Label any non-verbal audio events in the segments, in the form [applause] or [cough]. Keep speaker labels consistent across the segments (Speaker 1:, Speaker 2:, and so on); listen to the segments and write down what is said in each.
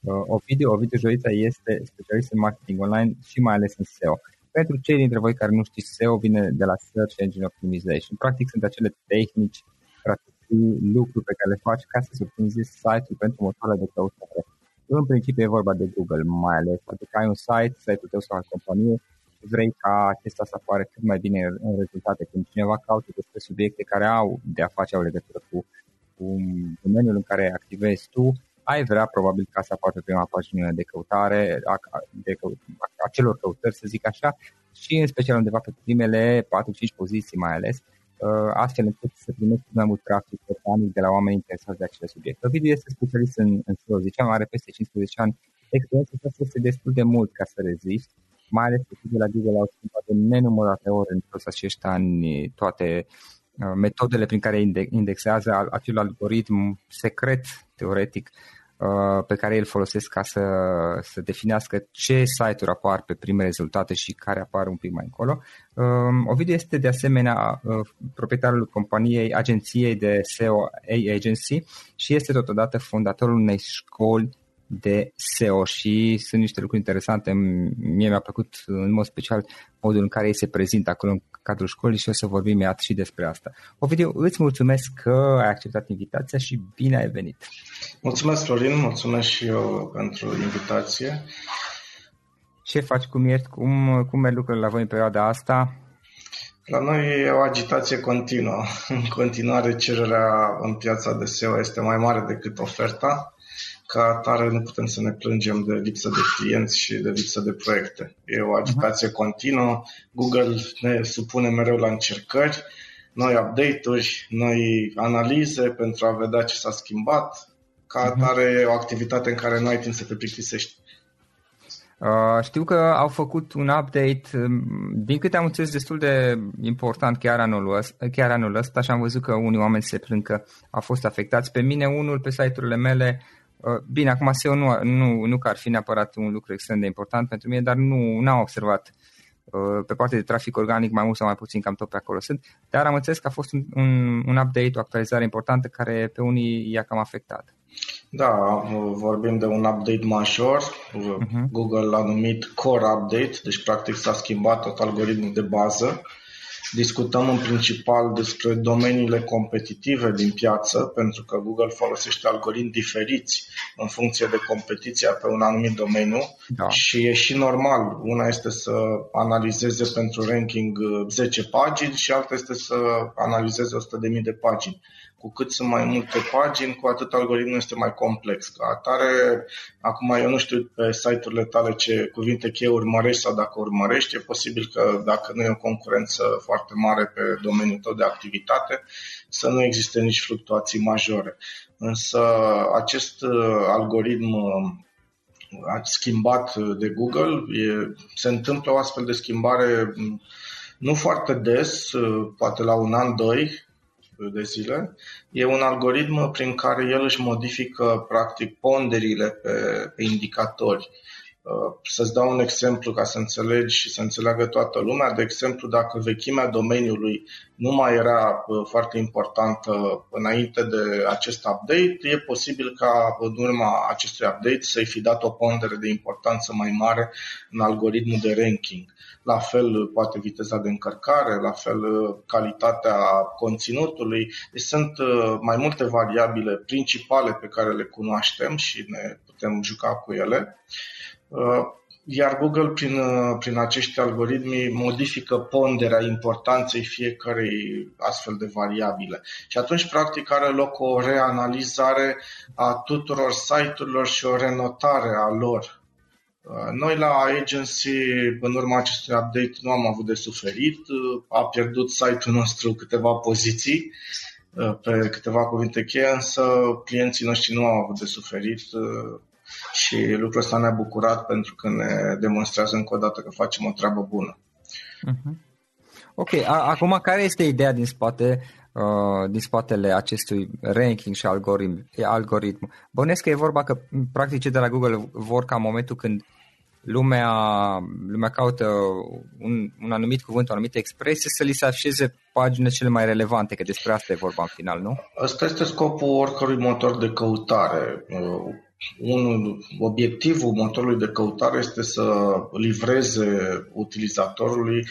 Speaker 1: Uh, Ovidiu, Ovidiu Joița este specialist în marketing online și mai ales în SEO. Pentru cei dintre voi care nu știți, SEO vine de la Search Engine Optimization. Practic sunt acele tehnici, strategii, lucruri pe care le faci ca să-ți optimizezi site-ul pentru motoarele de căutare. În principiu e vorba de Google mai ales. Adică ai un site, site-ul tău sau o companie și vrei ca acesta să apară cât mai bine în rezultate. Când cineva caută despre subiecte care au de a face, au legătură cu, cu domeniul în care activezi tu, ai vrea probabil ca să apară pe prima pagină de căutare a, de căut, a celor căutări, să zic așa, și în special undeva pe primele 4-5 poziții mai ales, uh, astfel încât să primești mai mult trafic organic de la oameni interesați de acele subiecte. Ovidiu este specialist în, în SEO, ziceam, are peste 15 ani. Experiența asta este destul de mult ca să reziști, mai ales că de la Google au schimbat de nenumărate ori în toți acești ani toate uh, metodele prin care indexează acel algoritm secret, teoretic, Uh, pe care îl folosesc ca să, să definească ce site-uri apar pe prime rezultate și care apar un pic mai încolo. Um, Ovidiu este de asemenea uh, proprietarul companiei agenției de SEO A Agency și este totodată fondatorul unei școli de SEO și sunt niște lucruri interesante. Mie mi-a plăcut în mod special modul în care ei se prezintă acolo în cadrul școlii și o să vorbim imediat și despre asta. Ovidiu, îți mulțumesc că ai acceptat invitația și bine ai venit.
Speaker 2: Mulțumesc, Florin, mulțumesc și eu pentru invitație.
Speaker 1: Ce faci, cum ești, cum, cum merg lucrurile la voi în perioada asta?
Speaker 2: La noi e o agitație continuă. În continuare, cererea în piața de SEO este mai mare decât oferta. Ca atare, nu putem să ne plângem de lipsă de clienți și de lipsă de proiecte. E o agitație uh-huh. continuă. Google ne supune mereu la încercări, noi update-uri, noi analize pentru a vedea ce s-a schimbat. Ca mhm. atare, uh-huh. e o activitate în care nu ai timp să te plictisești.
Speaker 1: Uh, știu că au făcut un update, um, din câte am înțeles, destul de important chiar anul, ăsta, chiar anul ăsta și am văzut că unii oameni se plâng că au fost afectați. Pe mine, unul pe site-urile mele, uh, bine, acum SEO nu, nu, nu că ar fi neapărat un lucru extrem de important pentru mine, dar nu am observat uh, pe partea de trafic organic mai mult sau mai puțin, cam tot pe acolo sunt, dar am înțeles că a fost un, un, un update, o actualizare importantă care pe unii i-a cam afectat.
Speaker 2: Da, vorbim de un update major. Uh-huh. Google l-a numit Core Update, deci practic s-a schimbat tot algoritmul de bază. Discutăm în principal despre domeniile competitive din piață, pentru că Google folosește algoritmi diferiți în funcție de competiția pe un anumit domeniu da. și e și normal. Una este să analizeze pentru ranking 10 pagini și alta este să analizeze 100.000 de pagini cu cât sunt mai multe pagini, cu atât algoritmul este mai complex. Ca atare, acum eu nu știu pe site-urile tale ce cuvinte cheie urmărești sau dacă urmărești, e posibil că dacă nu e o concurență foarte mare pe domeniul tău de activitate, să nu existe nici fluctuații majore. Însă acest uh, algoritm uh, schimbat de Google, e, se întâmplă o astfel de schimbare mm, nu foarte des, uh, poate la un an, doi, de zile. E un algoritm prin care el își modifică practic ponderile pe, pe indicatori. Uh, să-ți dau un exemplu ca să înțelegi și să înțeleagă toată lumea. De exemplu, dacă vechimea domeniului nu mai era uh, foarte importantă înainte de acest update, e posibil ca în urma acestui update să-i fi dat o pondere de importanță mai mare în algoritmul de ranking. La fel poate viteza de încărcare, la fel calitatea conținutului. Deci sunt uh, mai multe variabile principale pe care le cunoaștem și ne putem juca cu ele. Uh, iar Google, prin, uh, prin acești algoritmi, modifică ponderea importanței fiecarei astfel de variabile. Și atunci, practic, are loc o reanalizare a tuturor site-urilor și o renotare a lor. Uh, noi la agency, în urma acestui update, nu am avut de suferit. A pierdut site-ul nostru câteva poziții pe câteva cuvinte cheie, însă clienții noștri nu au avut de suferit și lucrul ăsta ne-a bucurat pentru că ne demonstrează încă o dată că facem o treabă bună.
Speaker 1: Uh-huh. Ok, A- acum care este ideea din spate uh, din spatele acestui ranking și algoritm? algoritm? Bănesc că e vorba că practic cei de la Google vor ca în momentul când lumea, lumea caută un, un anumit cuvânt, o anumită expresie, să li se așeze paginile cele mai relevante, că despre asta e vorba în final, nu?
Speaker 2: Asta este scopul oricărui motor de căutare. Uh, unul, obiectivul motorului de căutare este să livreze utilizatorului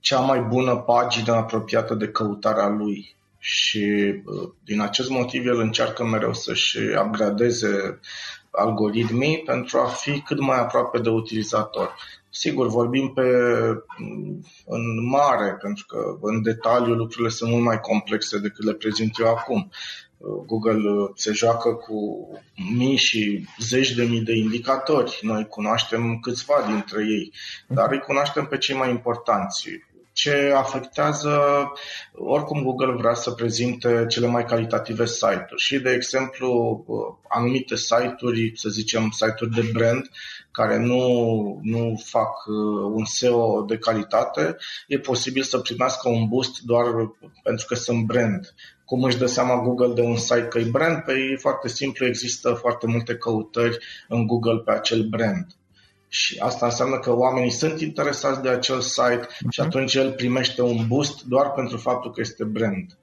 Speaker 2: cea mai bună pagină apropiată de căutarea lui. Și uh, din acest motiv el încearcă mereu să-și upgradeze algoritmii pentru a fi cât mai aproape de utilizator. Sigur, vorbim pe, în mare, pentru că în detaliu lucrurile sunt mult mai complexe decât le prezint eu acum. Google se joacă cu mii și zeci de mii de indicatori. Noi cunoaștem câțiva dintre ei, dar îi cunoaștem pe cei mai importanți ce afectează, oricum Google vrea să prezinte cele mai calitative site-uri și, de exemplu, anumite site-uri, să zicem site-uri de brand, care nu, nu fac uh, un SEO de calitate, e posibil să primească un boost doar pentru că sunt brand. Cum își dă seama Google de un site că e brand? Păi e foarte simplu, există foarte multe căutări în Google pe acel brand. Și asta înseamnă că oamenii sunt interesați de acel site uh-huh. și atunci el primește un boost doar pentru faptul că este brand.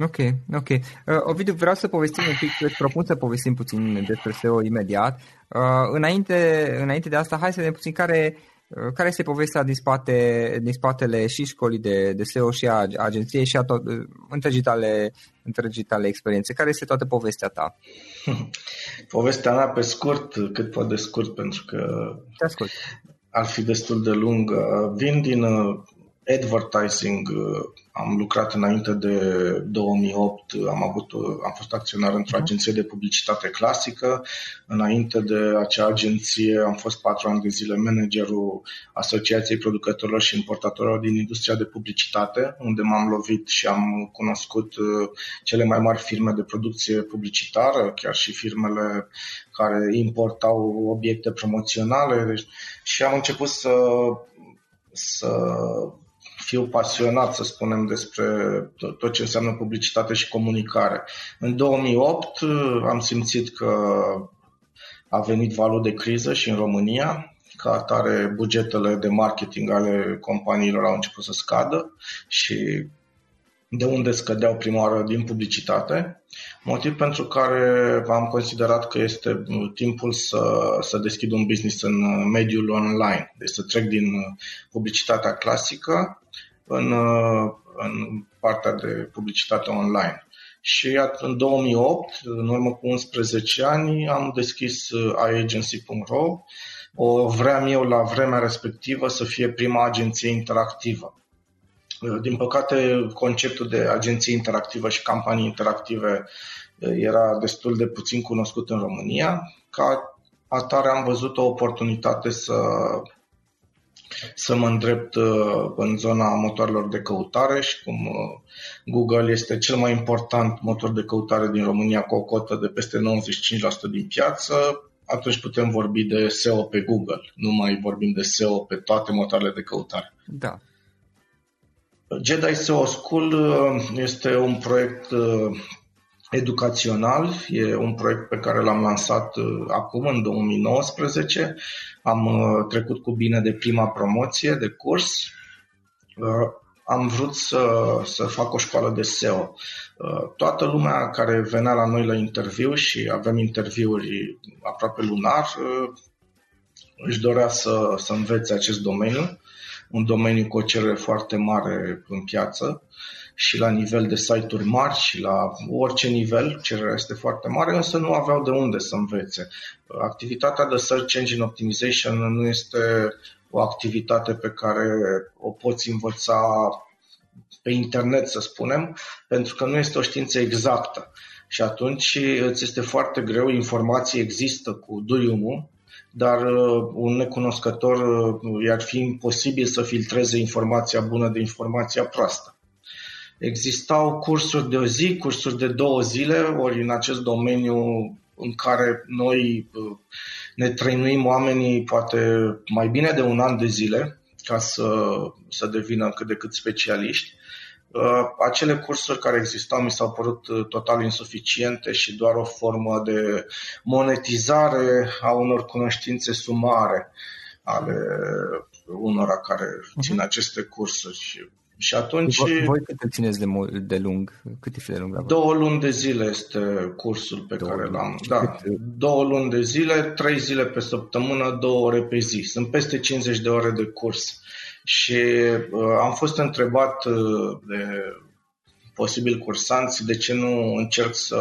Speaker 1: Ok, ok. Uh, Ovidiu, vreau să povestim un pic, îți propun să povestim puțin despre SEO imediat. Uh, înainte, înainte de asta, hai să vedem puțin care, Uh, care este povestea din, spate, din spatele și școlii de, de SEO și a agenției și a tot, uh, întregii, tale, întregii tale experiențe? Care este toată povestea ta? [laughs]
Speaker 2: Povestea mea pe scurt, cât poate de scurt, pentru că
Speaker 1: Te ascult.
Speaker 2: ar fi destul de lungă. Vin din uh, advertising am lucrat înainte de 2008, am, avut, am fost acționar într-o mhm. agenție de publicitate clasică. Înainte de acea agenție am fost patru ani de zile managerul Asociației Producătorilor și Importatorilor din industria de publicitate, unde m-am lovit și am cunoscut uh, cele mai mari firme de producție publicitară, chiar și firmele care importau obiecte promoționale deci, și am început să, să fiu pasionat, să spunem, despre tot ce înseamnă publicitate și comunicare. În 2008 uh, am simțit că a venit valul de criză și în România, ca atare bugetele de marketing ale companiilor au început să scadă și de unde scădeau prima oară din publicitate, motiv pentru care am considerat că este timpul să, să deschid un business în mediul online, deci să trec din publicitatea clasică în, în partea de publicitate online. Și în 2008, în urmă cu 11 ani, am deschis iAgency.ro. O vreau eu la vremea respectivă să fie prima agenție interactivă Uh, din păcate, conceptul de agenție interactivă și campanii interactive uh, era destul de puțin cunoscut în România. Ca atare am văzut o oportunitate să, să mă îndrept uh, în zona motoarelor de căutare și cum Google este cel mai important motor de căutare din România cu o cotă de peste 95% din piață, atunci putem vorbi de SEO pe Google, nu mai vorbim de SEO pe toate motoarele de căutare.
Speaker 1: Da.
Speaker 2: Jedi SEO School uh, este un proiect uh, educațional, e un proiect pe care l-am lansat uh, acum, în 2019. Am trecut cu bine de prima promoție de curs. Am vrut să, să fac o școală de SEO. Toată lumea care venea la noi la interviu și avem interviuri aproape lunar, își dorea să, să învețe acest domeniu un domeniu cu o cerere foarte mare în piață și la nivel de site-uri mari și la orice nivel, cererea este foarte mare, însă nu aveau de unde să învețe. Activitatea de Search Engine Optimization nu este o activitate pe care o poți învăța pe internet, să spunem, pentru că nu este o știință exactă. Și atunci îți este foarte greu, informații există cu duiumul, dar uh, un necunoscător uh, i-ar fi imposibil să filtreze informația bună de informația proastă. Existau cursuri de o zi, cursuri de două zile, ori în acest domeniu în care noi uh, ne trăinuim oamenii poate mai bine de un an de zile ca să, să devină cât de cât specialiști. Uh, acele cursuri care existau mi s-au părut uh, total insuficiente și doar o formă de monetizare a unor cunoștințe sumare ale unora care mhm. țin uh-huh. aceste cursuri. Și atunci...
Speaker 1: Voi, voi cât țineți de, de lung? Cât e de lung?
Speaker 2: Două luni de zile este cursul pe două care luni. l-am. Da, cât... două luni de zile, trei zile pe săptămână, două ore pe zi. Sunt peste 50 de ore de curs și uh, am fost întrebat uh, de posibil cursanți de ce nu încerc să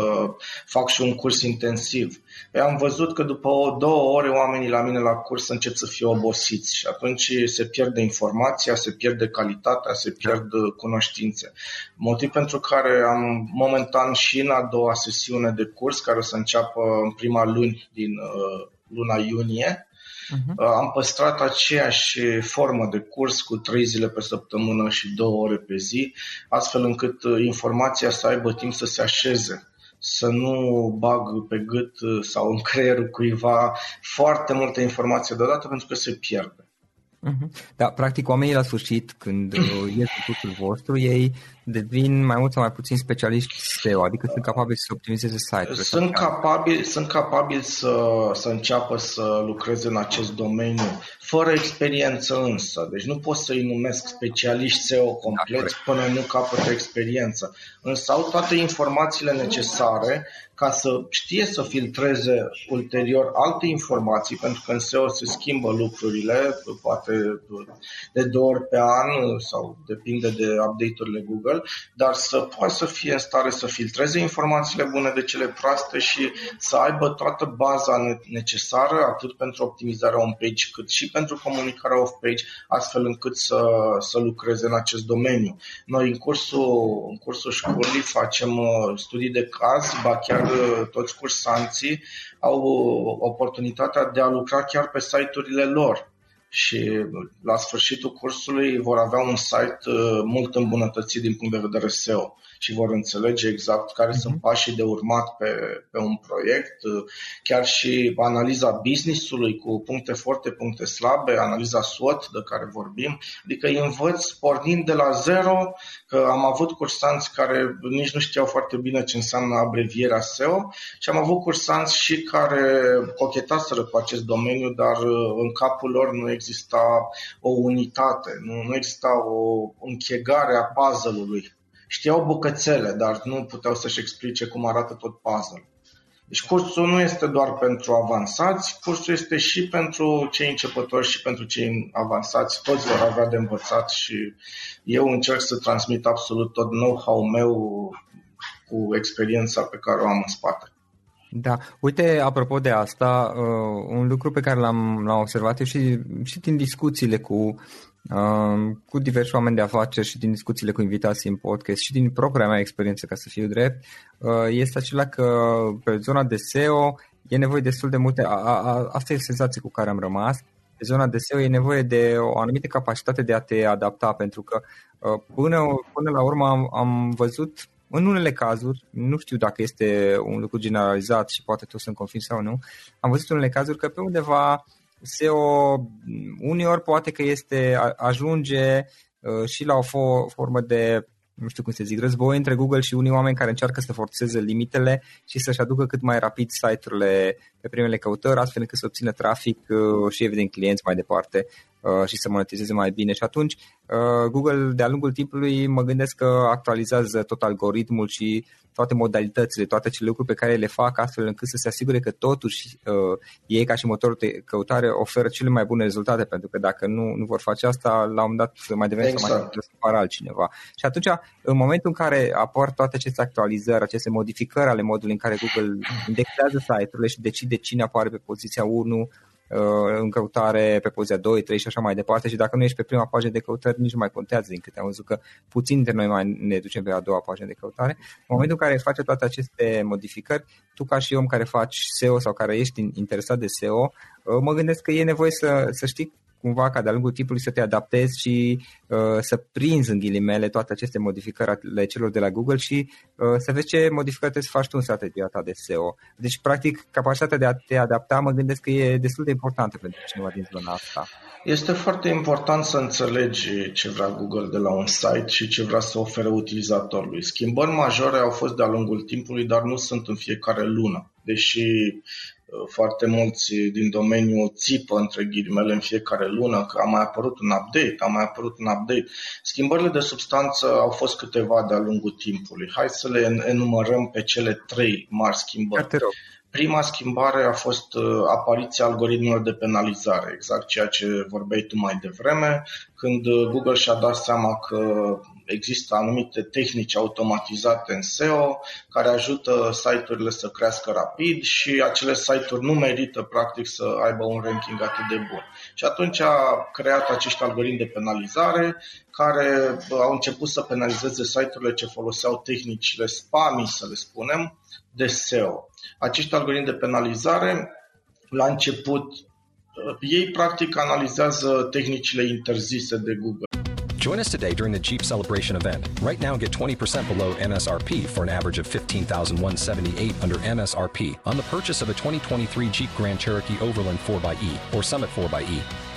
Speaker 2: fac și un curs intensiv. Păi am văzut că după o, două ore oamenii la mine la curs încep să fie obosiți și atunci se pierde informația, se pierde calitatea, se pierd cunoștințe. Motiv pentru care am momentan și în a doua sesiune de curs, care o să înceapă în prima luni din uh, luna iunie, Uh-huh. Am păstrat aceeași formă de curs cu trei zile pe săptămână și două ore pe zi, astfel încât uh, informația să aibă timp să se așeze să nu bag pe gât uh, sau în creierul cuiva foarte multă informație deodată pentru că se pierde.
Speaker 1: Uh-huh. Da, practic oamenii la sfârșit, când uh, ies cursul vostru, ei devin mai mult sau mai puțin specialiști SEO, adică sunt capabili să optimizeze site-urile.
Speaker 2: Sunt capabili, sunt capabili să, să înceapă să lucreze în acest domeniu, fără experiență însă. Deci nu pot să-i numesc specialiști SEO complet da, până nu capătă experiență. Însă au toate informațiile necesare ca să știe să filtreze ulterior alte informații, pentru că în SEO se schimbă lucrurile, poate de două ori pe an sau depinde de update-urile Google, dar să poată să fie în stare să filtreze informațiile bune de cele proaste și să aibă toată baza necesară atât pentru optimizarea on-page cât și pentru comunicarea off-page, astfel încât să, să lucreze în acest domeniu. Noi în cursul, în cursul școlii facem uh, studii de caz, ba chiar uh, toți cursanții au oportunitatea de a lucra chiar pe site-urile lor și la sfârșitul cursului vor avea un site uh, mult îmbunătățit din punct de vedere SEO și vor înțelege exact care uh-huh. sunt pașii de urmat pe, pe un proiect, chiar și analiza business-ului cu puncte forte, puncte slabe, analiza SWOT de care vorbim, adică îi învăț pornind de la zero, că am avut cursanți care nici nu știau foarte bine ce înseamnă abrevierea SEO și am avut cursanți și care cochetaseră cu acest domeniu, dar în capul lor nu exista o unitate, nu, nu exista o închegare a puzzle-ului Știau bucățele, dar nu puteau să-și explice cum arată tot puzzle. Deci cursul nu este doar pentru avansați, cursul este și pentru cei începători și pentru cei avansați. Toți vor avea de învățat și eu încerc să transmit absolut tot know-how meu cu experiența pe care o am în spate.
Speaker 1: Da, uite, apropo de asta, uh, un lucru pe care l-am, l-am observat eu și, și din discuțiile cu cu diversi oameni de afaceri și din discuțiile cu invitații în podcast și din propria mea experiență, ca să fiu drept, uh, este acela că pe zona de SEO e nevoie destul de multe, a, a, asta e senzația cu care am rămas, pe zona de SEO e nevoie de o anumită capacitate de a te adapta, pentru că uh, până, până la urmă am, am văzut în unele cazuri, nu știu dacă este un lucru generalizat și poate tu să-mi confirm sau nu, am văzut în unele cazuri că pe undeva SEO uneori poate că este, ajunge uh, și la o formă de nu știu cum să zic, război între Google și unii oameni care încearcă să forțeze limitele și să-și aducă cât mai rapid site-urile pe primele căutări, astfel încât să obțină trafic uh, și evident clienți mai departe uh, și să monetizeze mai bine. Și atunci Google de-a lungul timpului mă gândesc că actualizează tot algoritmul și toate modalitățile, toate acele lucruri pe care le fac astfel încât să se asigure că totuși uh, ei ca și motorul de căutare oferă cele mai bune rezultate, pentru că dacă nu, nu vor face asta, la un moment dat mai devreme exact. să mai apară altcineva. Și atunci, în momentul în care apar toate aceste actualizări, aceste modificări ale modului în care Google indexează site-urile și decide cine apare pe poziția 1, Uh, în căutare pe poziția 2, 3 și așa mai departe și dacă nu ești pe prima pagină de căutare nici nu mai contează din câte am văzut că puțin dintre noi mai ne ducem pe a doua pagină de căutare. În momentul în care face toate aceste modificări, tu ca și om care faci SEO sau care ești interesat de SEO, uh, mă gândesc că e nevoie să, să știi cumva ca de-a lungul timpului să te adaptezi și uh, să prinzi în ghilimele toate aceste modificări ale celor de la Google și uh, să vezi ce modificări trebuie să faci tu în strategia ta de SEO. Deci, practic, capacitatea de a te adapta mă gândesc că e destul de importantă pentru cineva din zona asta.
Speaker 2: Este foarte important să înțelegi ce vrea Google de la un site și ce vrea să ofere utilizatorului. Schimbări majore au fost de-a lungul timpului, dar nu sunt în fiecare lună. Deși foarte mulți din domeniu țipă între ghilimele în fiecare lună că a mai apărut un update, a mai apărut un update. Schimbările de substanță au fost câteva de-a lungul timpului. Hai să le enumărăm pe cele trei mari schimbări. Prima schimbare a fost uh, apariția algoritmelor de penalizare, exact ceea ce vorbeai tu mai devreme, când uh, Google și-a dat seama că există anumite tehnici automatizate în SEO care ajută site-urile să crească rapid și acele site-uri nu merită practic să aibă un ranking atât de bun. Și atunci a creat acești algoritmi de penalizare care au început să penalizeze site-urile ce foloseau tehnicile spammy, să le spunem, de SEO. Acești algoritmi de penalizare la început ei practic analizează tehnicile interzise de Google.
Speaker 3: Join us today during the Jeep Celebration event. Right now, get 20% below MSRP for an average of 15178 under MSRP on the purchase of a 2023 Jeep Grand Cherokee Overland 4xE or Summit 4xE.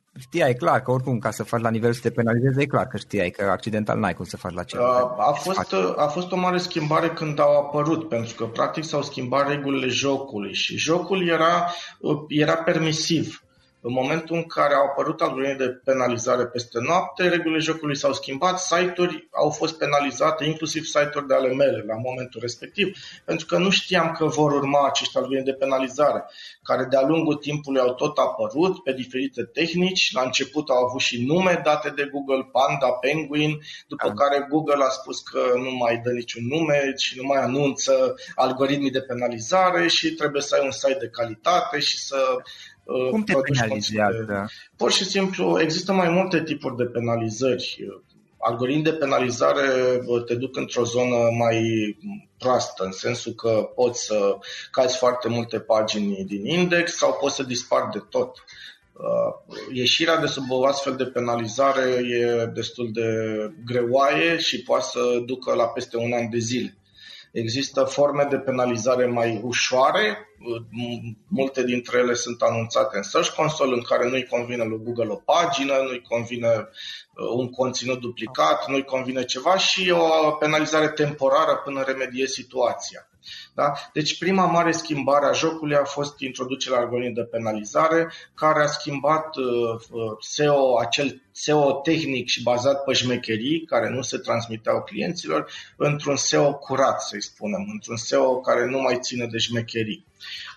Speaker 1: știai clar că oricum ca să faci la nivel să te penalizeze, e clar că știai că accidental n-ai cum să faci la ceva.
Speaker 2: A, a, fost, a fost o mare schimbare când au apărut, pentru că practic s-au schimbat regulile jocului și jocul era, era permisiv. În momentul în care au apărut algoritmi de penalizare peste noapte, regulile jocului s-au schimbat, site-uri au fost penalizate, inclusiv site-uri de ale mele la momentul respectiv, pentru că nu știam că vor urma acești algoritmi de penalizare, care de-a lungul timpului au tot apărut pe diferite tehnici. La început au avut și nume date de Google, Panda, Penguin, după da. care Google a spus că nu mai dă niciun nume și nu mai anunță algoritmii de penalizare și trebuie să ai un site de calitate și să
Speaker 1: cum te penalizează?
Speaker 2: Pur și simplu, există mai multe tipuri de penalizări. Algoritmi de penalizare te duc într-o zonă mai proastă, în sensul că poți să cazi foarte multe pagini din index sau poți să dispari de tot. Uh, ieșirea de sub o astfel de penalizare e destul de greoaie și poate să ducă la peste un an de zile. Există forme de penalizare mai ușoare, multe dintre ele sunt anunțate în Search Console, în care nu-i convine lui Google o pagină, nu-i convine uh, un conținut duplicat, nu-i convine ceva și o penalizare temporară până remediezi situația. Da? Deci prima mare schimbare a jocului a fost introducerea algoritmului de penalizare, care a schimbat uh, uh SEO, acel SEO tehnic și bazat pe șmecherii, care nu se transmiteau clienților, într-un SEO curat, să-i spunem, într-un SEO care nu mai ține de șmecherii.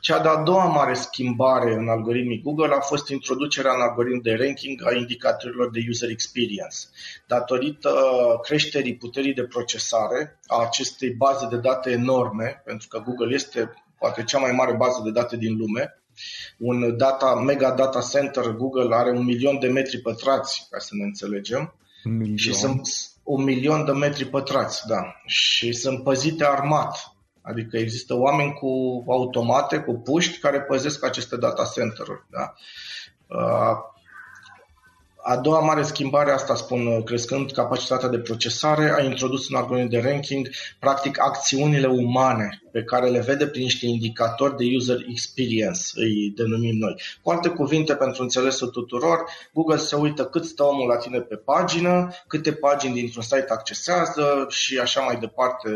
Speaker 2: Cea de-a doua mare schimbare în algoritmii Google a fost introducerea în algoritm de ranking a indicatorilor de user experience. Datorită creșterii puterii de procesare a acestei baze de date enorme, pentru că Google este poate cea mai mare bază de date din lume, un data, mega data center Google are un milion de metri pătrați, ca să ne înțelegem.
Speaker 1: Un milion.
Speaker 2: Și sunt un milion de metri pătrați, da. Și sunt păzite armat Adică există oameni cu automate, cu puști, care păzesc aceste data center-uri. Da? Uh, a doua mare schimbare, asta spun, crescând capacitatea de procesare, a introdus în algoritm de ranking, practic, acțiunile umane pe care le vede prin niște indicatori de user experience, îi denumim noi. Cu alte cuvinte, pentru înțelesul tuturor, Google se uită cât stă omul la tine pe pagină, câte pagini dintr-un site accesează și așa mai departe,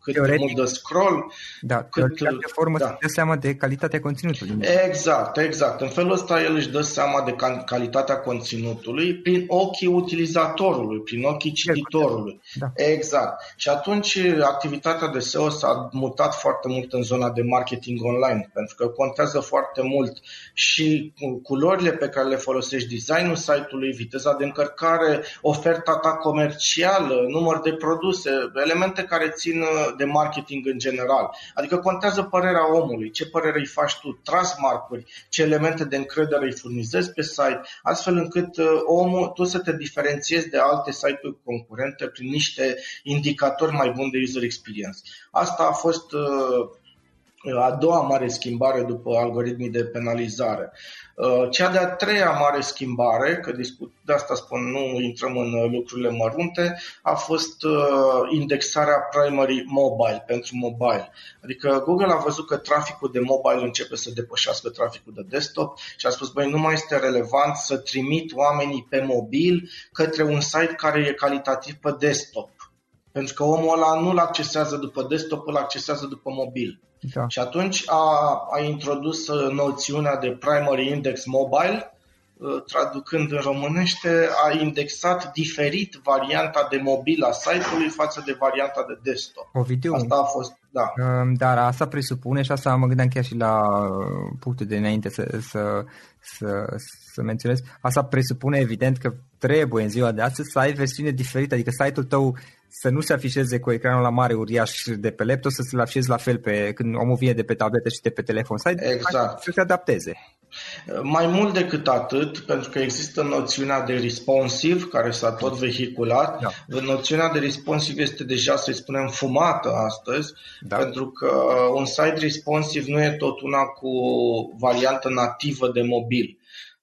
Speaker 2: cât Teoretic, de mult de scroll.
Speaker 1: Da, cât, de formă da. să dă seama de calitatea conținutului.
Speaker 2: Exact, exact. În felul ăsta el își dă seama de calitatea conținutului prin ochii utilizatorului, prin ochii cititorului. Da. Exact. Și atunci activitatea de SEO s-a mutat foarte mult în zona de marketing online, pentru că contează foarte mult și culorile pe care le folosești, designul site-ului, viteza de încărcare, oferta ta comercială, număr de produse, elemente care țin de marketing în general. Adică contează părerea omului, ce părere îi faci tu, trasmarcuri, ce elemente de încredere îi furnizezi pe site, astfel încât uh, omul, tu să te diferențiezi de alte site-uri concurente prin niște indicatori mai buni de user experience. Asta a fost uh, a doua mare schimbare după algoritmii de penalizare. Uh, cea de-a treia mare schimbare, că discut, de asta spun, nu intrăm în lucrurile mărunte, a fost uh, indexarea primary mobile pentru mobile. Adică Google a văzut că traficul de mobile începe să depășească traficul de desktop și a spus, băi, nu mai este relevant să trimit oamenii pe mobil către un site care e calitativ pe desktop pentru că omul ăla nu-l accesează după desktop, îl accesează după mobil. Da. Și atunci a, a introdus uh, noțiunea de primary index mobile, uh, traducând în românește, a indexat diferit varianta de mobil a site-ului față de varianta de desktop.
Speaker 1: Ovidiu,
Speaker 2: asta a fost, da.
Speaker 1: Um, dar asta presupune, și asta mă gândeam chiar și la uh, punctul de înainte să, să, să, să menționez, asta presupune evident că trebuie în ziua de astăzi să ai versiune diferită, adică site-ul tău să nu se afișeze cu ecranul la mare uriaș de pe laptop, să se afișeze la fel pe, când omul vine de pe tabletă și de pe telefon. Să,
Speaker 2: exact.
Speaker 1: să se adapteze.
Speaker 2: Mai mult decât atât, pentru că există noțiunea de responsive, care s-a tot vehiculat, da. noțiunea de responsive este deja, să spunem, fumată astăzi, da. pentru că un site responsive nu e tot una cu variantă nativă de mobil.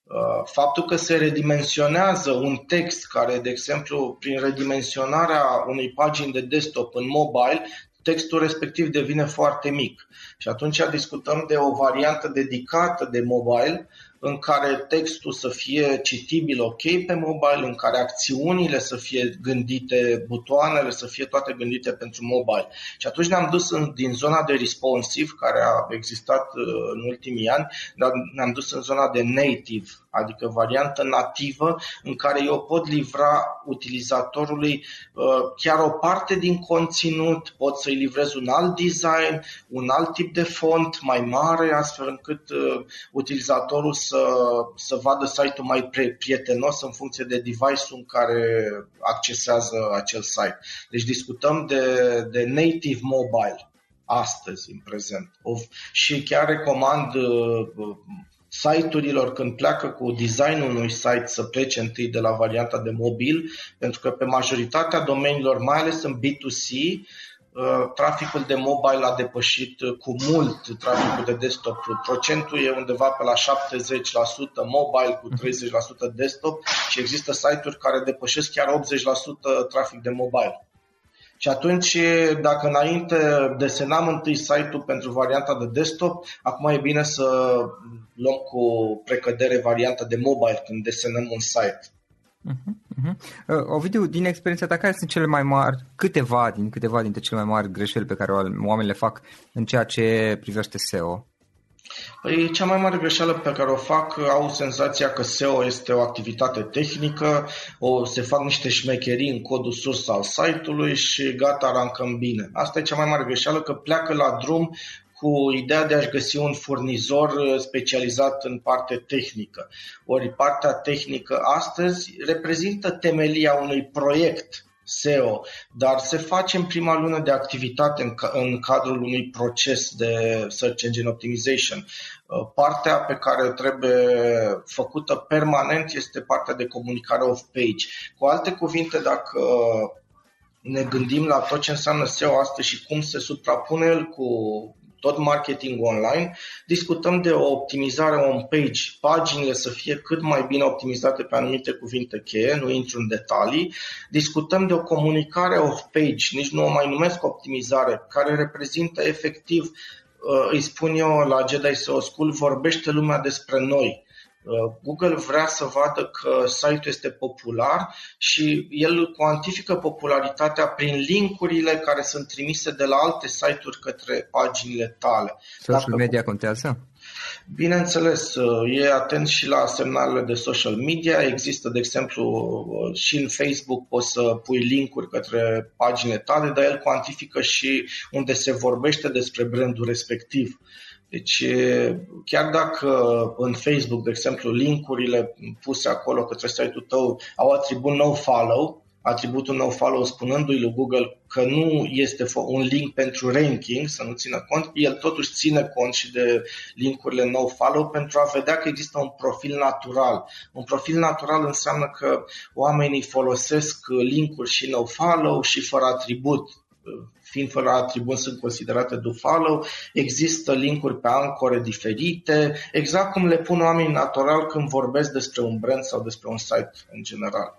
Speaker 2: Uh, faptul că se redimensionează un text care, de exemplu, prin redimensionarea unei pagini de desktop în mobile, textul respectiv devine foarte mic. Și atunci discutăm de o variantă dedicată de mobile în care textul să fie citibil ok pe mobile, în care acțiunile să fie gândite, butoanele să fie toate gândite pentru mobile. Și atunci ne-am dus în, din zona de responsive, care a existat uh, în ultimii ani, dar ne-am dus în zona de native, adică variantă nativă în care eu pot livra utilizatorului uh, chiar o parte din conținut, pot să-i livrez un alt design, un alt tip de font mai mare, astfel încât uh, utilizatorul să, să vadă site-ul mai prietenos în funcție de device-ul în care accesează acel site. Deci discutăm de, de native mobile astăzi, în prezent. Și chiar recomand uh, site-urilor când pleacă cu designul unui site să plece întâi de la varianta de mobil, pentru că pe majoritatea domeniilor, mai ales în B2C, uh, traficul de mobile a depășit cu mult traficul de desktop. Procentul e undeva pe la 70% mobile cu 30% desktop și există site-uri care depășesc chiar 80% trafic de mobile. Și atunci, dacă înainte desenam întâi site-ul pentru varianta de desktop, acum e bine să luăm cu precădere varianta de mobile când desenăm un site. Uh-huh,
Speaker 1: uh-huh. Uh, Ovidiu, din experiența ta, care sunt cele mai mari, câteva din câteva dintre cele mai mari greșeli pe care oamenii le fac în ceea ce privește SEO?
Speaker 2: Păi cea mai mare greșeală pe care o fac, au senzația că SEO este o activitate tehnică, o, se fac niște șmecherii în codul sursă al site-ului și gata, rancăm bine. Asta e cea mai mare greșeală, că pleacă la drum cu ideea de a-și găsi un furnizor specializat în parte tehnică. Ori partea tehnică astăzi reprezintă temelia unui proiect SEO, dar se face în prima lună de activitate în, în cadrul unui proces de Search Engine Optimization. Uh, partea pe care trebuie făcută permanent este partea de comunicare off-page. Cu alte cuvinte, dacă ne gândim la tot ce înseamnă SEO astăzi și cum se suprapune el cu tot marketing online, discutăm de o optimizare on-page, paginile să fie cât mai bine optimizate pe anumite cuvinte cheie, nu intru în detalii, discutăm de o comunicare off-page, nici nu o mai numesc optimizare, care reprezintă efectiv uh, îi spun eu la Jedi SEO School, vorbește lumea despre noi. Uh, Google vrea să vadă că site-ul este popular și el cuantifică popularitatea prin linkurile care sunt trimise de la alte site-uri către paginile tale.
Speaker 1: Social Dacă... media contează?
Speaker 2: Bineînțeles, uh, e atent și la semnalele de social media. Există, de exemplu, uh, și în Facebook poți să pui linkuri către paginile tale, dar el cuantifică și unde se vorbește despre brandul respectiv. Deci, chiar dacă în Facebook, de exemplu, linkurile puse acolo către site-ul tău au atribut no follow, atributul no follow spunându-i lui Google că nu este un link pentru ranking, să nu țină cont, el totuși ține cont și de linkurile no follow pentru a vedea că există un profil natural. Un profil natural înseamnă că oamenii folosesc linkuri și no follow și fără atribut fiind fără atribut sunt considerate do follow, există linkuri pe ancore diferite, exact cum le pun oamenii natural când vorbesc despre un brand sau despre un site în general.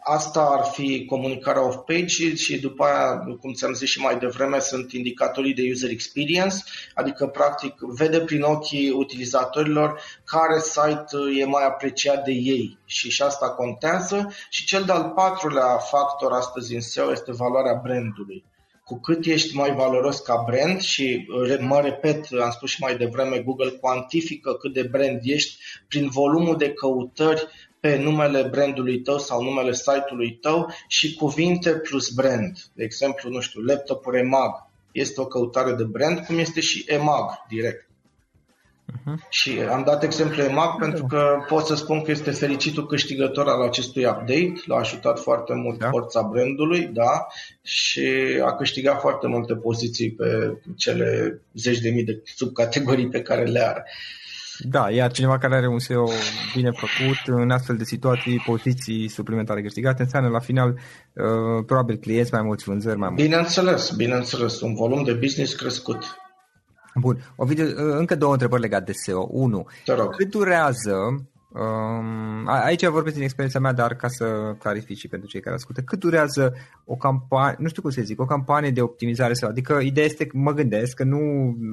Speaker 2: Uh, Asta ar fi comunicarea off-page și după aia, cum ți-am zis și mai devreme, sunt indicatorii de user experience, adică practic vede prin ochii utilizatorilor care site e mai apreciat de ei și și asta contează. Și cel de-al patrulea factor astăzi în SEO este valoarea brandului cu cât ești mai valoros ca brand și mă repet, am spus și mai devreme, Google cuantifică cât de brand ești prin volumul de căutări pe numele brandului tău sau numele site-ului tău și cuvinte plus brand. De exemplu, nu știu, laptopul EMAG este o căutare de brand, cum este și EMAG direct. Uh-huh. Și am dat exemplu EMAG pentru că pot să spun că este fericitul câștigător al acestui update, l-a ajutat foarte mult da. forța brandului, da, și a câștigat foarte multe poziții pe cele zeci de mii de subcategorii pe care le are.
Speaker 1: Da, iar cineva care are un SEO bine făcut, în astfel de situații, poziții suplimentare câștigate, înseamnă la final uh, probabil clienți mai mulți, vânzări mai mulți.
Speaker 2: Bineînțeles, bineînțeles, un volum de business crescut.
Speaker 1: Bun, Ovidiu, uh, încă două întrebări legate de SEO. Unu, cât durează Um, aici vorbesc din experiența mea, dar ca să clarific și pentru cei care ascultă, cât durează o campanie, nu știu cum să zic, o campanie de optimizare sau, adică ideea este că mă gândesc că nu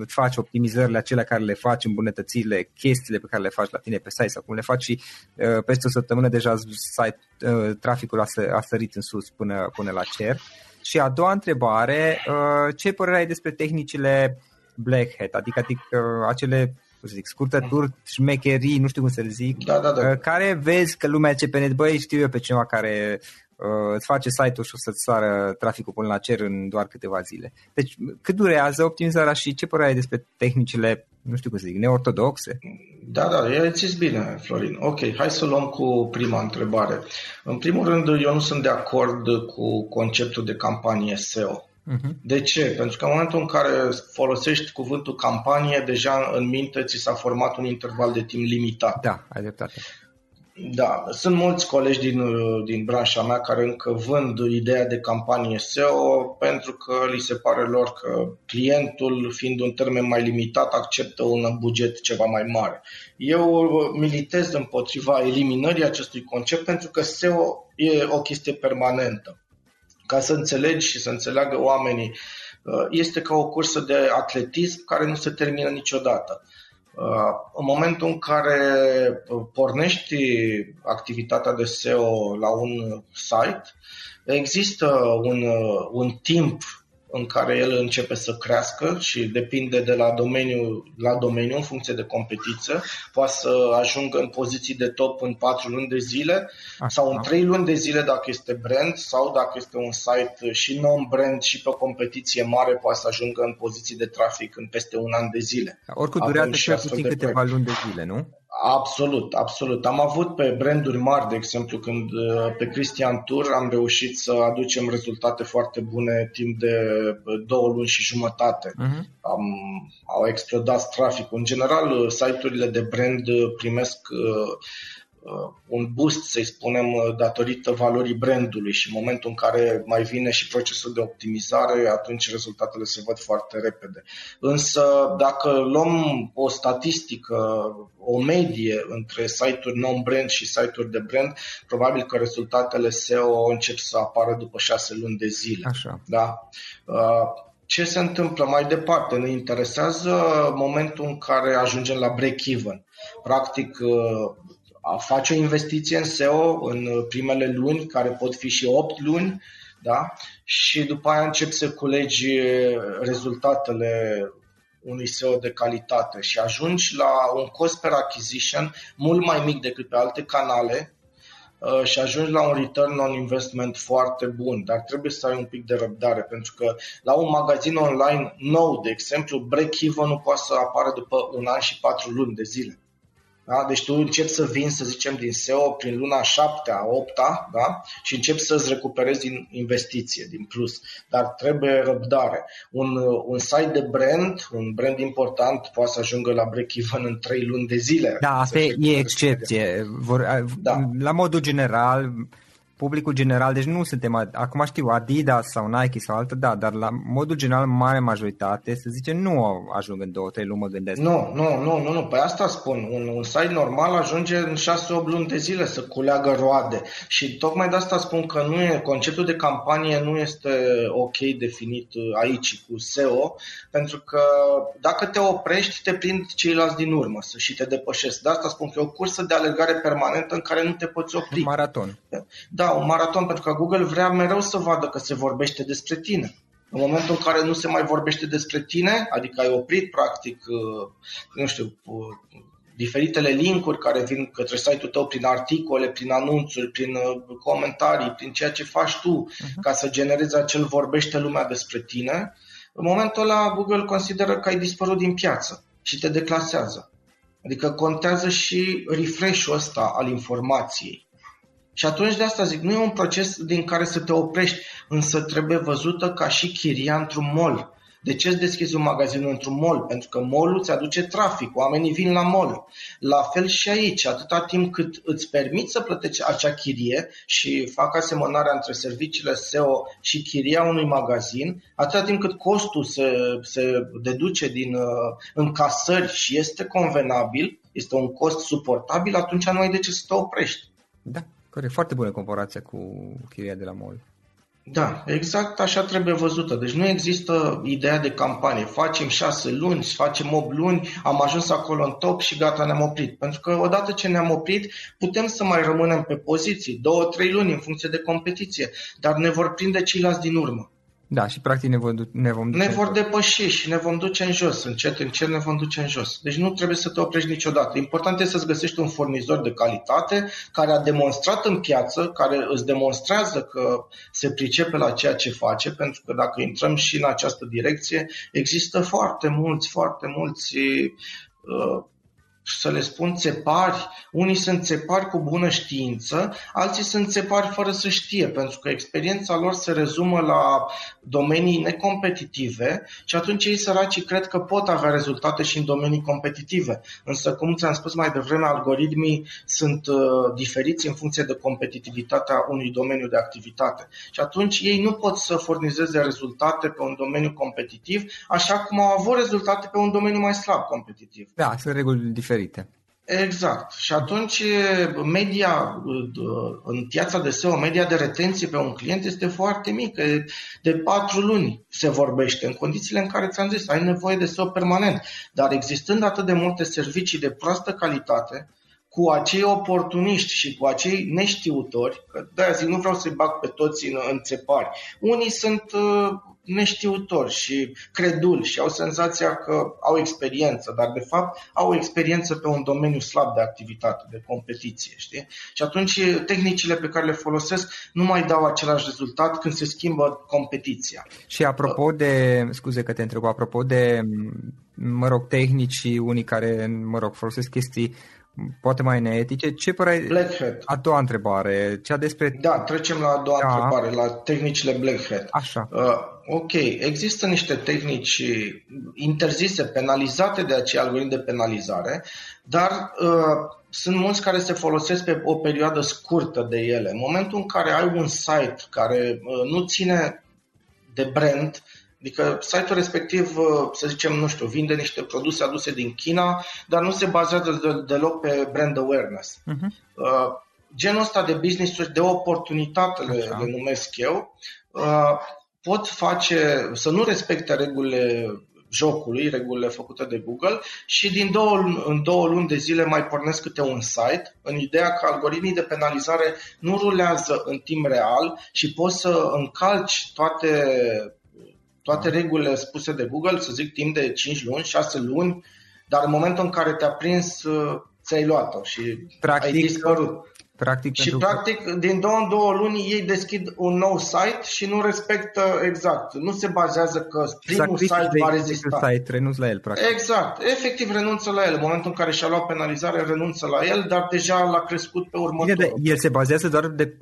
Speaker 1: faci optimizările acelea care le faci, îmbunătățirile, chestiile pe care le faci la tine pe site sau cum le faci și uh, peste o săptămână deja site, uh, traficul a, să, a sărit în sus până, până la cer. Și a doua întrebare, uh, ce părere ai despre tehnicile Black Hat, adică, adică uh, acele cum să zic, scurtături, șmecherii, nu știu cum să zic,
Speaker 2: da, da, da.
Speaker 1: Uh, care vezi că lumea ce pe net, băi, știu eu pe cineva care uh, îți face site-ul și o să-ți sară traficul până la cer în doar câteva zile. Deci, cât durează optimizarea și ce părere ai despre tehnicile, nu știu cum să zic, neortodoxe?
Speaker 2: Da, da, i zis bine, Florin. Ok, hai să luăm cu prima întrebare. În primul rând, eu nu sunt de acord cu conceptul de campanie SEO. Uh-huh. De ce? Pentru că în momentul în care folosești cuvântul campanie, deja în minte ți s-a format un interval de timp limitat.
Speaker 1: Da, ai dreptate.
Speaker 2: Da, sunt mulți colegi din, din branșa mea care încă vând ideea de campanie SEO pentru că li se pare lor că clientul, fiind un termen mai limitat, acceptă un buget ceva mai mare. Eu militez împotriva eliminării acestui concept pentru că SEO e o chestie permanentă ca să înțelegi și să înțeleagă oamenii, uh, este ca o cursă de atletism care nu se termină niciodată. Uh, în momentul în care uh, pornești activitatea de SEO la un site, există un, un timp în care el începe să crească și depinde de la domeniu la domeniu în funcție de competiție. Poate să ajungă în poziții de top în 4 luni de zile Așa. sau în 3 luni de zile dacă este brand sau dacă este un site și non-brand și pe o competiție mare poate să ajungă în poziții de trafic în peste un an de zile.
Speaker 1: Oricum durează și puțin câteva luni de zile, nu?
Speaker 2: Absolut, absolut. Am avut pe branduri mari, de exemplu, când uh, pe Christian Tour am reușit să aducem rezultate foarte bune timp de uh, două luni și jumătate. Uh-huh. Am, au explodat traficul. În general, uh, site-urile de brand primesc uh, Uh, un boost, să-i spunem, uh, datorită valorii brandului și în momentul în care mai vine și procesul de optimizare, atunci rezultatele se văd foarte repede. Însă, dacă luăm o statistică, o medie între site-uri non-brand și site-uri de brand, probabil că rezultatele SEO încep să apară după șase luni de zile.
Speaker 1: Așa.
Speaker 2: Da? Uh, ce se întâmplă mai departe? Ne interesează momentul în care ajungem la break-even. Practic, a face o investiție în SEO în primele luni, care pot fi și 8 luni, da? și după aia încep să culegi rezultatele unui SEO de calitate și ajungi la un cost per acquisition mult mai mic decât pe alte canale uh, și ajungi la un return on investment foarte bun, dar trebuie să ai un pic de răbdare, pentru că la un magazin online nou, de exemplu, break-even nu poate să apară după un an și patru luni de zile. Da? Deci tu începi să vin, să zicem, din SEO prin luna 7 a 8 da? și începi să-ți recuperezi din investiție, din plus. Dar trebuie răbdare. Un, un site de brand, un brand important, poate să ajungă la break-even în 3 luni de zile.
Speaker 1: Da, asta e excepție. Vor, da. La modul general, publicul general, deci nu suntem, acum știu, Adidas sau Nike sau altă, da, dar la modul general, mare majoritate, să zicem, nu ajung în două, trei luni, mă gândesc.
Speaker 2: Nu, nu, nu, nu, nu, pe asta spun, un, un site normal ajunge în 6-8 luni de zile să culeagă roade și tocmai de asta spun că nu e, conceptul de campanie nu este ok definit aici cu SEO, pentru că dacă te oprești, te prind ceilalți din urmă să și te depășesc. De asta spun că e o cursă de alergare permanentă în care nu te poți opri.
Speaker 1: Maraton.
Speaker 2: Da, un maraton, pentru că Google vrea mereu să vadă că se vorbește despre tine. În momentul în care nu se mai vorbește despre tine, adică ai oprit practic, uh, nu știu, uh, diferitele linkuri care vin către site-ul tău prin articole, prin anunțuri, prin uh, comentarii, prin ceea ce faci tu uh-huh. ca să generezi acel vorbește lumea despre tine, în momentul ăla Google consideră că ai dispărut din piață și te declasează. Adică contează și refresh-ul ăsta al informației. Și atunci de asta zic, nu e un proces din care să te oprești, însă trebuie văzută ca și chiria într-un mall. De ce îți deschizi un magazin într-un mall? Pentru că mall îți aduce trafic, oamenii vin la mall. La fel și aici, atâta timp cât îți permiți să plătești acea chirie și fac asemănarea între serviciile SEO și chiria unui magazin, atâta timp cât costul se, se deduce din uh, încasări și este convenabil, este un cost suportabil, atunci nu ai de ce să te oprești.
Speaker 1: Da, corect. Foarte bună comparație cu chiria de la mall.
Speaker 2: Da, exact așa trebuie văzută. Deci nu există ideea de campanie. Facem șase luni, facem 8 luni, am ajuns acolo în top și gata, ne-am oprit. Pentru că odată ce ne-am oprit, putem să mai rămânem pe poziții, două, trei luni în funcție de competiție, dar ne vor prinde ceilalți din urmă.
Speaker 1: Da, și practic ne, vom, ne vom
Speaker 2: duce Ne vor depăși și ne vom duce în jos, încet, încet ne vom duce în jos. Deci nu trebuie să te oprești niciodată. Important este să-ți găsești un furnizor de calitate care a demonstrat în piață, care îți demonstrează că se pricepe la ceea ce face, pentru că dacă intrăm și în această direcție, există foarte mulți, foarte mulți uh, să le spun țepari, unii sunt țepari cu bună știință, alții sunt țepari fără să știe, pentru că experiența lor se rezumă la domenii necompetitive și atunci ei săraci cred că pot avea rezultate și în domenii competitive. Însă, cum ți-am spus mai devreme, algoritmii sunt uh, diferiți în funcție de competitivitatea unui domeniu de activitate. Și atunci ei nu pot să furnizeze rezultate pe un domeniu competitiv, așa cum au avut rezultate pe un domeniu mai slab competitiv.
Speaker 1: Da, sunt reguli diferite diferite.
Speaker 2: Exact. Și atunci media în piața de SEO, media de retenție pe un client este foarte mică, de patru luni se vorbește, în condițiile în care ți-am zis, ai nevoie de SEO permanent. Dar existând atât de multe servicii de proastă calitate, cu acei oportuniști și cu acei neștiutori, că de-aia zic, nu vreau să-i bag pe toți în, în țepari. Unii sunt uh, neștiutori și creduli și au senzația că au experiență, dar de fapt au experiență pe un domeniu slab de activitate, de competiție, știi? Și atunci tehnicile pe care le folosesc nu mai dau același rezultat când se schimbă competiția.
Speaker 1: Și apropo de, scuze că te întreb, apropo de, mă rog, tehnici și unii care, mă rog, folosesc chestii poate mai neetice. Ce părere
Speaker 2: Black Hat.
Speaker 1: A doua întrebare, cea despre...
Speaker 2: Da, trecem la a doua da. întrebare, la tehnicile Black Hat.
Speaker 1: Așa.
Speaker 2: Uh, ok, există niște tehnici interzise, penalizate de acei algoritmi de penalizare, dar uh, sunt mulți care se folosesc pe o perioadă scurtă de ele. În momentul în care ai un site care uh, nu ține de brand, Adică site-ul respectiv, uh, să zicem, nu știu, vinde niște produse aduse din China, dar nu se bazează deloc pe brand awareness. Uh-huh. Genul ăsta de business-uri, de oportunitate le, le numesc eu, uh, pot face, să nu respecte regulile jocului, regulile făcute de Google și din două, în două luni de zile mai pornesc câte un site în ideea că algoritmii de penalizare nu rulează în timp real și poți să încalci toate toate regulile spuse de Google, să zic timp de 5 luni, 6 luni, dar în momentul în care te-a prins, uh, ți-ai luat-o și Practic, ai dispărut.
Speaker 1: Practic,
Speaker 2: și practic că... din două în două luni ei deschid un nou site și nu respectă exact. Nu se bazează că primul site va rezista.
Speaker 1: Site, renunță la el, practic.
Speaker 2: Exact. Efectiv renunță la el. În momentul în care și-a luat penalizare, renunță la el, dar deja l-a crescut pe următorul. Bine,
Speaker 1: el se bazează doar, de,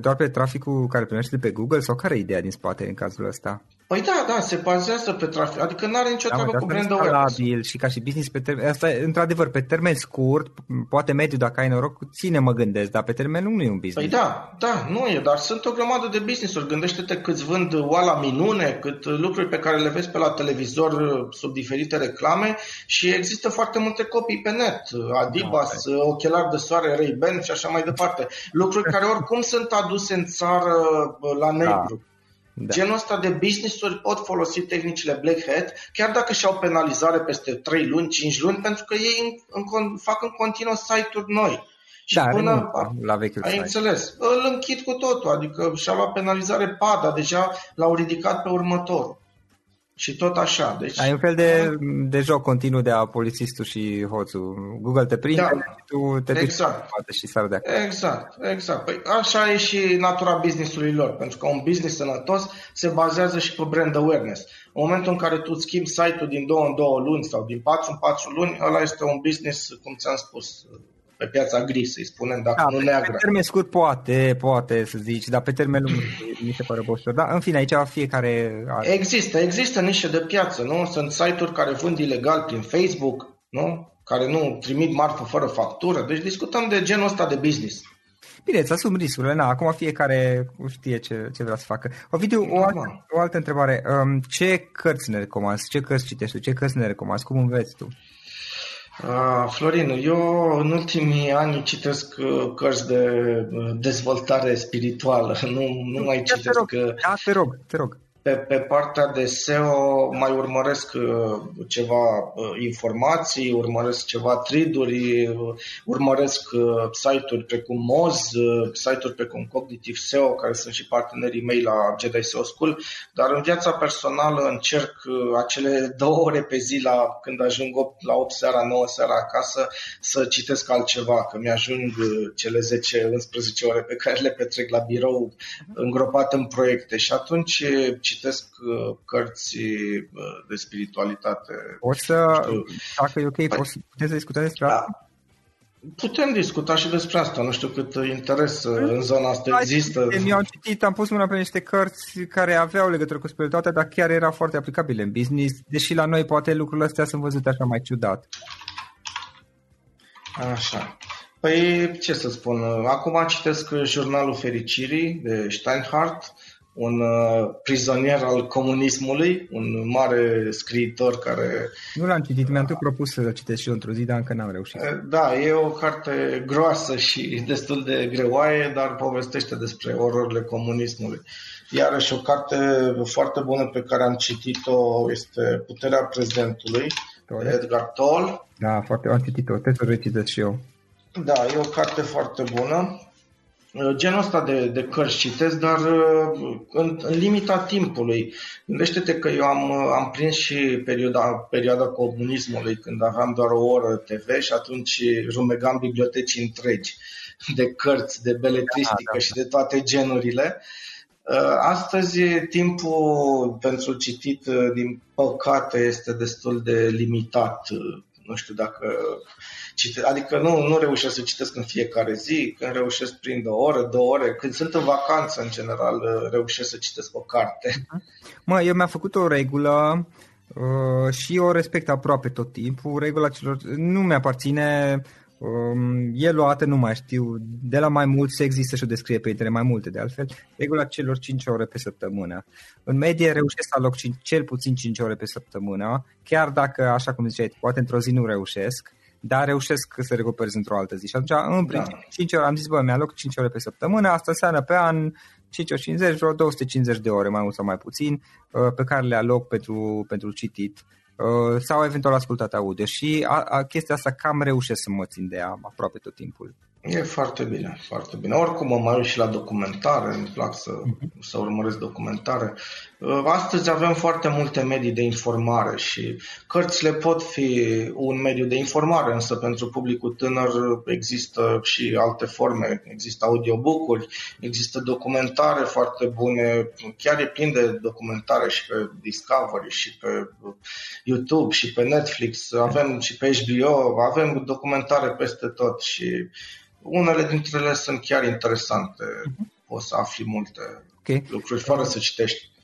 Speaker 1: doar pe traficul care primește de pe Google sau care e ideea din spate în cazul ăsta?
Speaker 2: Păi da, da, se bazează pe trafic. Adică nu are nicio da, treabă cu brand awareness.
Speaker 1: și ca și business pe termen, asta într-adevăr pe termen scurt, poate mediu dacă ai noroc, ține mă gândesc, dar pe termen lung nu e un business.
Speaker 2: Păi da, da, nu e, dar sunt o grămadă de business-uri. Gândește-te câți vând oala minune, cât lucruri pe care le vezi pe la televizor sub diferite reclame și există foarte multe copii pe net. Adibas, no, ochelari de soare, Ray-Ban și așa mai departe. Lucruri care oricum sunt aduse în țară la negru. Da. Da. Genul ăsta de business-uri pot folosi tehnicile Black Hat, chiar dacă și-au penalizare peste 3 luni, 5 luni, pentru că ei în, în, fac în continuu site-uri noi.
Speaker 1: Și da, până la vechiul
Speaker 2: ai
Speaker 1: site.
Speaker 2: înțeles, îl închid cu totul, adică și-a luat penalizare PADA, deja l-au ridicat pe următorul și tot așa. Deci,
Speaker 1: Ai un fel de, de joc continuu de a polițistul și hoțul. Google te prinde da, și tu te
Speaker 2: exact.
Speaker 1: duci și sar de acolo.
Speaker 2: Exact, exact. Păi așa e și natura businessului lor, pentru că un business sănătos se bazează și pe brand awareness. În momentul în care tu schimbi site-ul din două în două luni sau din patru în patru luni, ăla este un business, cum ți-am spus, pe piața gri, să-i spunem, dacă da, nu neagră.
Speaker 1: Pe termen scurt poate, poate să zici, dar pe termen lung mi se pare boșor. Da, în fine, aici fiecare are...
Speaker 2: Există, există niște de piață, nu? Sunt site-uri care vând ilegal prin Facebook, nu? Care nu trimit marfă fără factură. Deci discutăm de genul ăsta de business.
Speaker 1: Bine, îți asum riscurile, na, acum fiecare știe ce, ce vrea să facă. Ovidiu, o altă, o altă întrebare. Um, ce cărți ne recomanzi? Ce cărți citești tu? Ce cărți ne recomanzi? Cum înveți tu?
Speaker 2: Uh, Florin, eu în ultimii ani citesc uh, cărți de uh, dezvoltare spirituală, [laughs] nu, nu mai citesc... Te
Speaker 1: rog, da, te rog, te rog.
Speaker 2: Pe, pe partea de SEO mai urmăresc uh, ceva uh, informații, urmăresc ceva triduri, uh, urmăresc site-uri precum Moz, site-uri precum Cognitive SEO, care sunt și partenerii mei la Jedi SEO School, dar în viața personală încerc acele două ore pe zi la, când ajung 8, la 8 seara, 9 seara acasă să citesc altceva, că mi-ajung cele 10-11 ore pe care le petrec la birou îngropat în proiecte. Și atunci citesc uh, cărți uh, de spiritualitate.
Speaker 1: O să, știu. dacă e ok, păi, putem să discutăm despre da. asta?
Speaker 2: Putem discuta și despre asta, nu știu cât interes uh, în zona asta da, există.
Speaker 1: Mi-au citit, am pus mâna pe niște cărți care aveau legătură cu spiritualitatea, dar chiar erau foarte aplicabile în business, deși la noi poate lucrurile astea sunt văzute așa mai ciudat.
Speaker 2: Așa. Păi, ce să spun, acum citesc Jurnalul Fericirii de Steinhardt, un uh, prizonier al comunismului, un mare scriitor care...
Speaker 1: Nu l-am citit, mi-am tot propus să-l citesc și eu într-o zi, dar încă n-am reușit. Uh,
Speaker 2: da, e o carte groasă și [laughs] destul de greoaie, dar povestește despre ororile comunismului. Iarăși o carte foarte bună pe care am citit-o este Puterea prezentului, Tolle. Edgar Toll.
Speaker 1: Da, foarte am citit-o, trebuie să o recitesc și eu.
Speaker 2: Da, e o carte foarte bună. Uh, genul ăsta de, de cărți citesc, dar uh, în, în limita timpului. Gândește-te că eu am, uh, am prins și perioada, perioada comunismului, când aveam doar o oră TV și atunci rumegam biblioteci întregi de cărți, de beletristică da, da, da. și de toate genurile. Astăzi timpul pentru citit, din păcate, este destul de limitat. Nu știu dacă cite, adică nu, nu reușesc să citesc în fiecare zi, când reușesc prin o oră, două ore, când sunt în vacanță, în general, reușesc să citesc o carte.
Speaker 1: Mă, eu mi-am făcut o regulă uh, și o respect aproape tot timpul. Regula celor nu mi-aparține Um, e luată, nu mai știu, de la mai mult se există și o descrie pe internet, mai multe de altfel, regula celor 5 ore pe săptămână. În medie reușesc să aloc 5, cel puțin 5 ore pe săptămână, chiar dacă, așa cum ziceai, poate într-o zi nu reușesc, dar reușesc să recuperez într-o altă zi. Și atunci, în principiu, da. 5 ore, am zis, bă, mi-aloc 5 ore pe săptămână, asta înseamnă pe an 5 ori 50, vreo 250 de ore, mai mult sau mai puțin, uh, pe care le aloc pentru, pentru citit uh, sau eventual ascultat audio. Și a, a, chestia asta cam reușesc să mă țin de ea aproape tot timpul.
Speaker 2: E foarte bine, foarte bine. Oricum mă mai uit și la documentare, îmi plac să, uh-huh. să urmăresc documentare. Uh, astăzi avem foarte multe medii de informare și cărțile pot fi un mediu de informare, însă pentru publicul tânăr există și alte forme. Există audiobook-uri, există documentare foarte bune, chiar e plin de documentare și pe Discovery și pe YouTube și pe Netflix, avem și pe HBO, avem documentare peste tot și unele dintre ele sunt chiar interesante. Uh-huh. Poți să afli multe okay. lucruri fără să citești.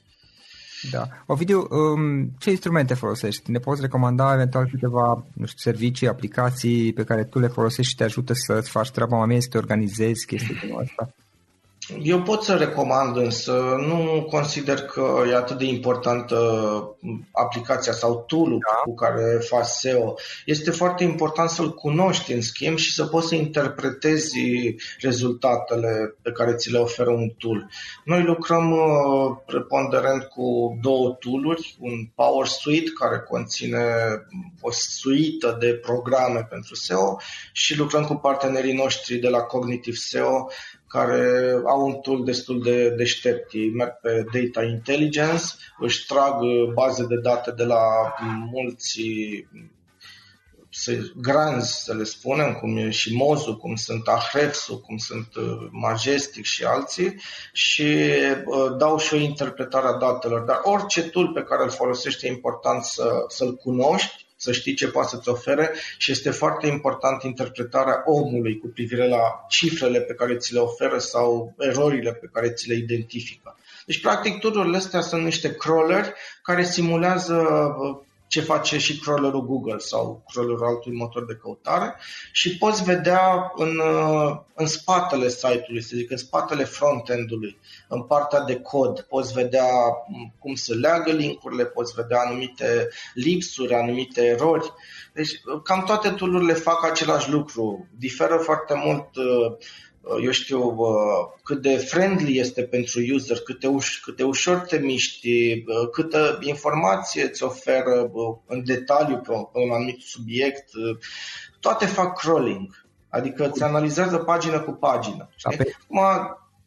Speaker 1: Da. Ovidiu, um, ce instrumente folosești? Ne poți recomanda eventual câteva nu știu, servicii, aplicații pe care tu le folosești și te ajută să-ți faci treaba mai bine, să te organizezi chestii genul ăsta?
Speaker 2: Eu pot să recomand, însă nu consider că e atât de importantă aplicația sau tool da. cu care faci SEO. Este foarte important să-l cunoști, în schimb, și să poți să interpretezi rezultatele pe care ți le oferă un tool. Noi lucrăm uh, preponderent cu două tooluri, un Power Suite care conține o suită de programe pentru SEO și lucrăm cu partenerii noștri de la Cognitive SEO care au un tool destul de deștept. Ei merg pe data intelligence, își trag baze de date de la mulți granzi, să le spunem, cum e și Mozu, cum sunt Ahrefsu, cum sunt uh, Majestic și alții și uh, dau și o interpretare a datelor. Dar orice tool pe care îl folosești e important să, să-l cunoști să știi ce poate să-ți ofere și este foarte important interpretarea omului cu privire la cifrele pe care ți le oferă sau erorile pe care ți le identifică. Deci, practic, tururile astea sunt niște crawleri care simulează ce face și crawlerul Google sau crawlerul altui motor de căutare și poți vedea în, uh, în spatele site-ului, să zic, în spatele front-end-ului, în partea de cod, poți vedea cum se leagă linkurile, poți vedea anumite lipsuri, anumite erori. Deci cam toate tool fac același lucru. Diferă foarte mult uh, eu știu, cât de friendly este pentru user, cât de, uș- cât de ușor te miști, câtă informație îți oferă în detaliu pe un anumit subiect. Toate fac crawling, adică îți analizează pagină cu pagină. Acum,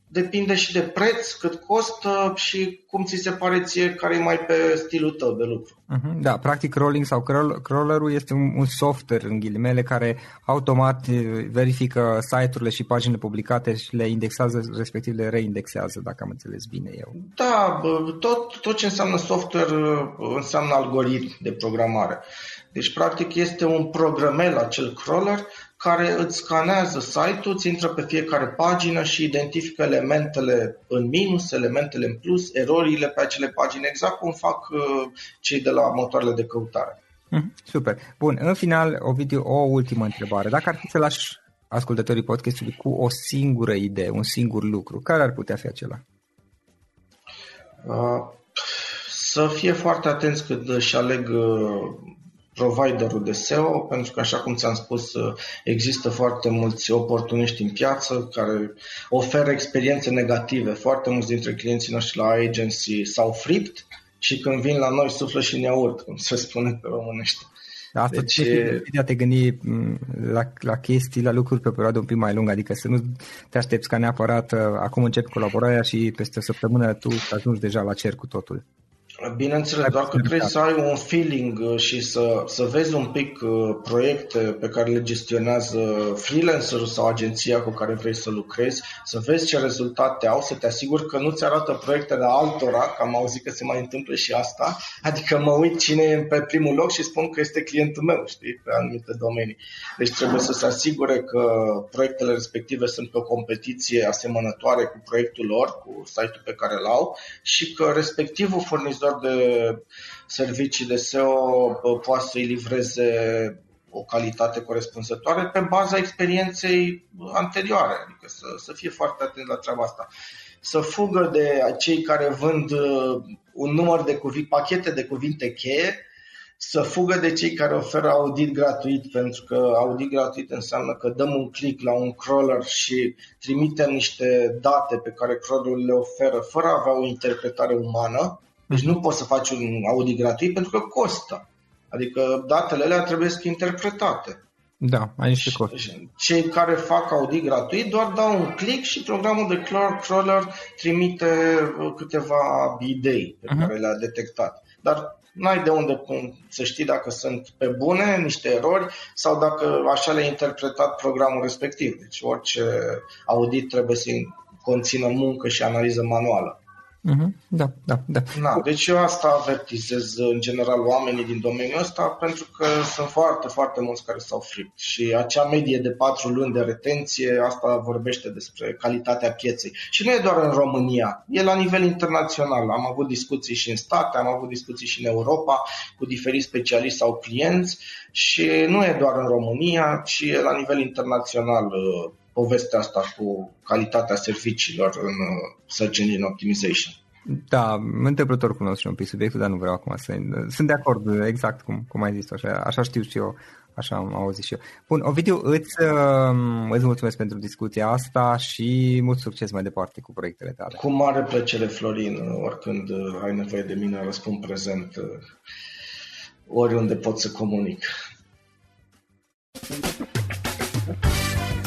Speaker 2: depinde și de preț, cât costă și cum ți se pare ție care e mai pe stilul tău de lucru.
Speaker 1: Uh-huh, da, practic crawling sau crawlerul este un, un software în ghilimele care automat verifică site-urile și paginile publicate și le indexează, respectiv le reindexează, dacă am înțeles bine eu.
Speaker 2: Da, tot, tot ce înseamnă software înseamnă algoritm de programare. Deci, practic, este un programel acel crawler care îți scanează site-ul, îți intră pe fiecare pagină și identifică elementele în minus, elementele în plus, erorile pe acele pagini, exact cum fac uh, cei de la motoarele de căutare.
Speaker 1: Mhm, super. Bun, în final, Ovidiu, o ultimă întrebare. Dacă ar fi să lași ascultătorii podcastului cu o singură idee, un singur lucru, care ar putea fi acela?
Speaker 2: Uh, să fie foarte atenți când își aleg uh, providerul de SEO, pentru că, așa cum ți-am spus, există foarte mulți oportuniști în piață care oferă experiențe negative. Foarte mulți dintre clienții noștri la agency s-au fript și când vin la noi suflă și ne urât, cum se spune pe românește.
Speaker 1: Da, asta deci, te te gândi la, la chestii, la lucruri pe o perioadă un pic mai lungă, adică să nu te aștepți ca neapărat uh, acum începi colaborarea și peste o săptămână tu ajungi deja la cer cu totul.
Speaker 2: Bineînțeles, doar că trebuie să ai un feeling uh, și să, să vezi un pic uh, proiecte pe care le gestionează freelancerul sau agenția cu care vrei să lucrezi, să vezi ce rezultate au, să te asiguri că nu-ți arată proiectele altora, că am auzit că se mai întâmplă și asta, adică mă uit cine e pe primul loc și spun că este clientul meu, știi, pe anumite domenii. Deci trebuie să se asigure că proiectele respective sunt pe o competiție asemănătoare cu proiectul lor, cu site-ul pe care îl au și că respectivul furnizor furnizor de servicii de SEO poate să-i livreze o calitate corespunzătoare pe baza experienței anterioare, adică să, să fie foarte atent la treaba asta. Să fugă de cei care vând uh, un număr de cuvinte, pachete de cuvinte cheie, să fugă de cei care oferă audit gratuit, pentru că audit gratuit înseamnă că dăm un click la un crawler și trimitem niște date pe care crawlerul le oferă fără a avea o interpretare umană deci nu poți să faci un audit gratuit pentru că costă. Adică datele alea trebuie să interpretate.
Speaker 1: Da, ai niște costuri.
Speaker 2: Cei care fac audit gratuit doar dau un click și programul de crawler trimite uh, câteva idei pe uh-huh. care le-a detectat. Dar n-ai de unde să știi dacă sunt pe bune niște erori sau dacă așa le-a interpretat programul respectiv. Deci orice audit trebuie să conțină muncă și analiză manuală.
Speaker 1: Uh-huh. Da, da, da.
Speaker 2: Na, deci eu asta avertizez în general oamenii din domeniul ăsta pentru că sunt foarte, foarte mulți care s-au fript și acea medie de patru luni de retenție, asta vorbește despre calitatea pieței. Și nu e doar în România, e la nivel internațional. Am avut discuții și în state, am avut discuții și în Europa cu diferiți specialiști sau clienți și nu e doar în România, ci e la nivel internațional povestea asta cu calitatea serviciilor în uh, Search Engine Optimization.
Speaker 1: Da, întâmplător cunosc și un pic subiectul, dar nu vreau acum să... Sunt de acord, exact cum, cum ai zis așa, așa știu și eu, așa am auzit și eu. Bun, Ovidiu, îți, um, îți mulțumesc pentru discuția asta și mult succes mai departe cu proiectele tale.
Speaker 2: Cu mare plăcere, Florin, oricând uh, ai nevoie de mine, răspund prezent uh, oriunde pot să comunic.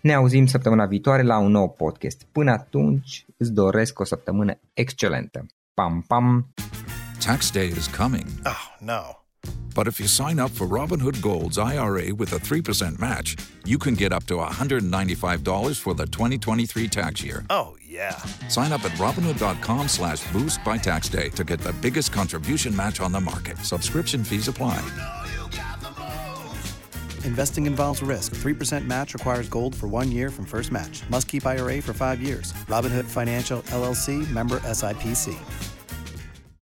Speaker 1: Ne auzim săptămâna viitoare la un nou podcast. Până atunci, îți doresc o săptămână excelentă. Pam, pam!
Speaker 4: Tax day is coming.
Speaker 5: Oh, no.
Speaker 4: But if you sign up for Robinhood Gold's IRA with a 3% match, you can get up to $195 for the 2023 tax year.
Speaker 5: Oh, yeah.
Speaker 4: Sign up at Robinhood.com slash boost by tax day to get the biggest contribution match on the market. Subscription fees apply.
Speaker 6: Oh, Investing involves risk. 3% match requires gold for one year from first match. Must keep IRA for five years. Robinhood Financial LLC member SIPC.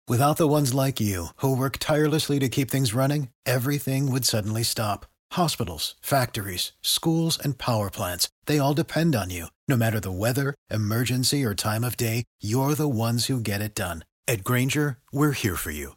Speaker 7: Without the ones like you, who work tirelessly to keep things running, everything would suddenly stop. Hospitals, factories, schools, and power plants, they all depend on you. No matter the weather, emergency, or time of day, you're the ones who get it done. At Granger, we're here for you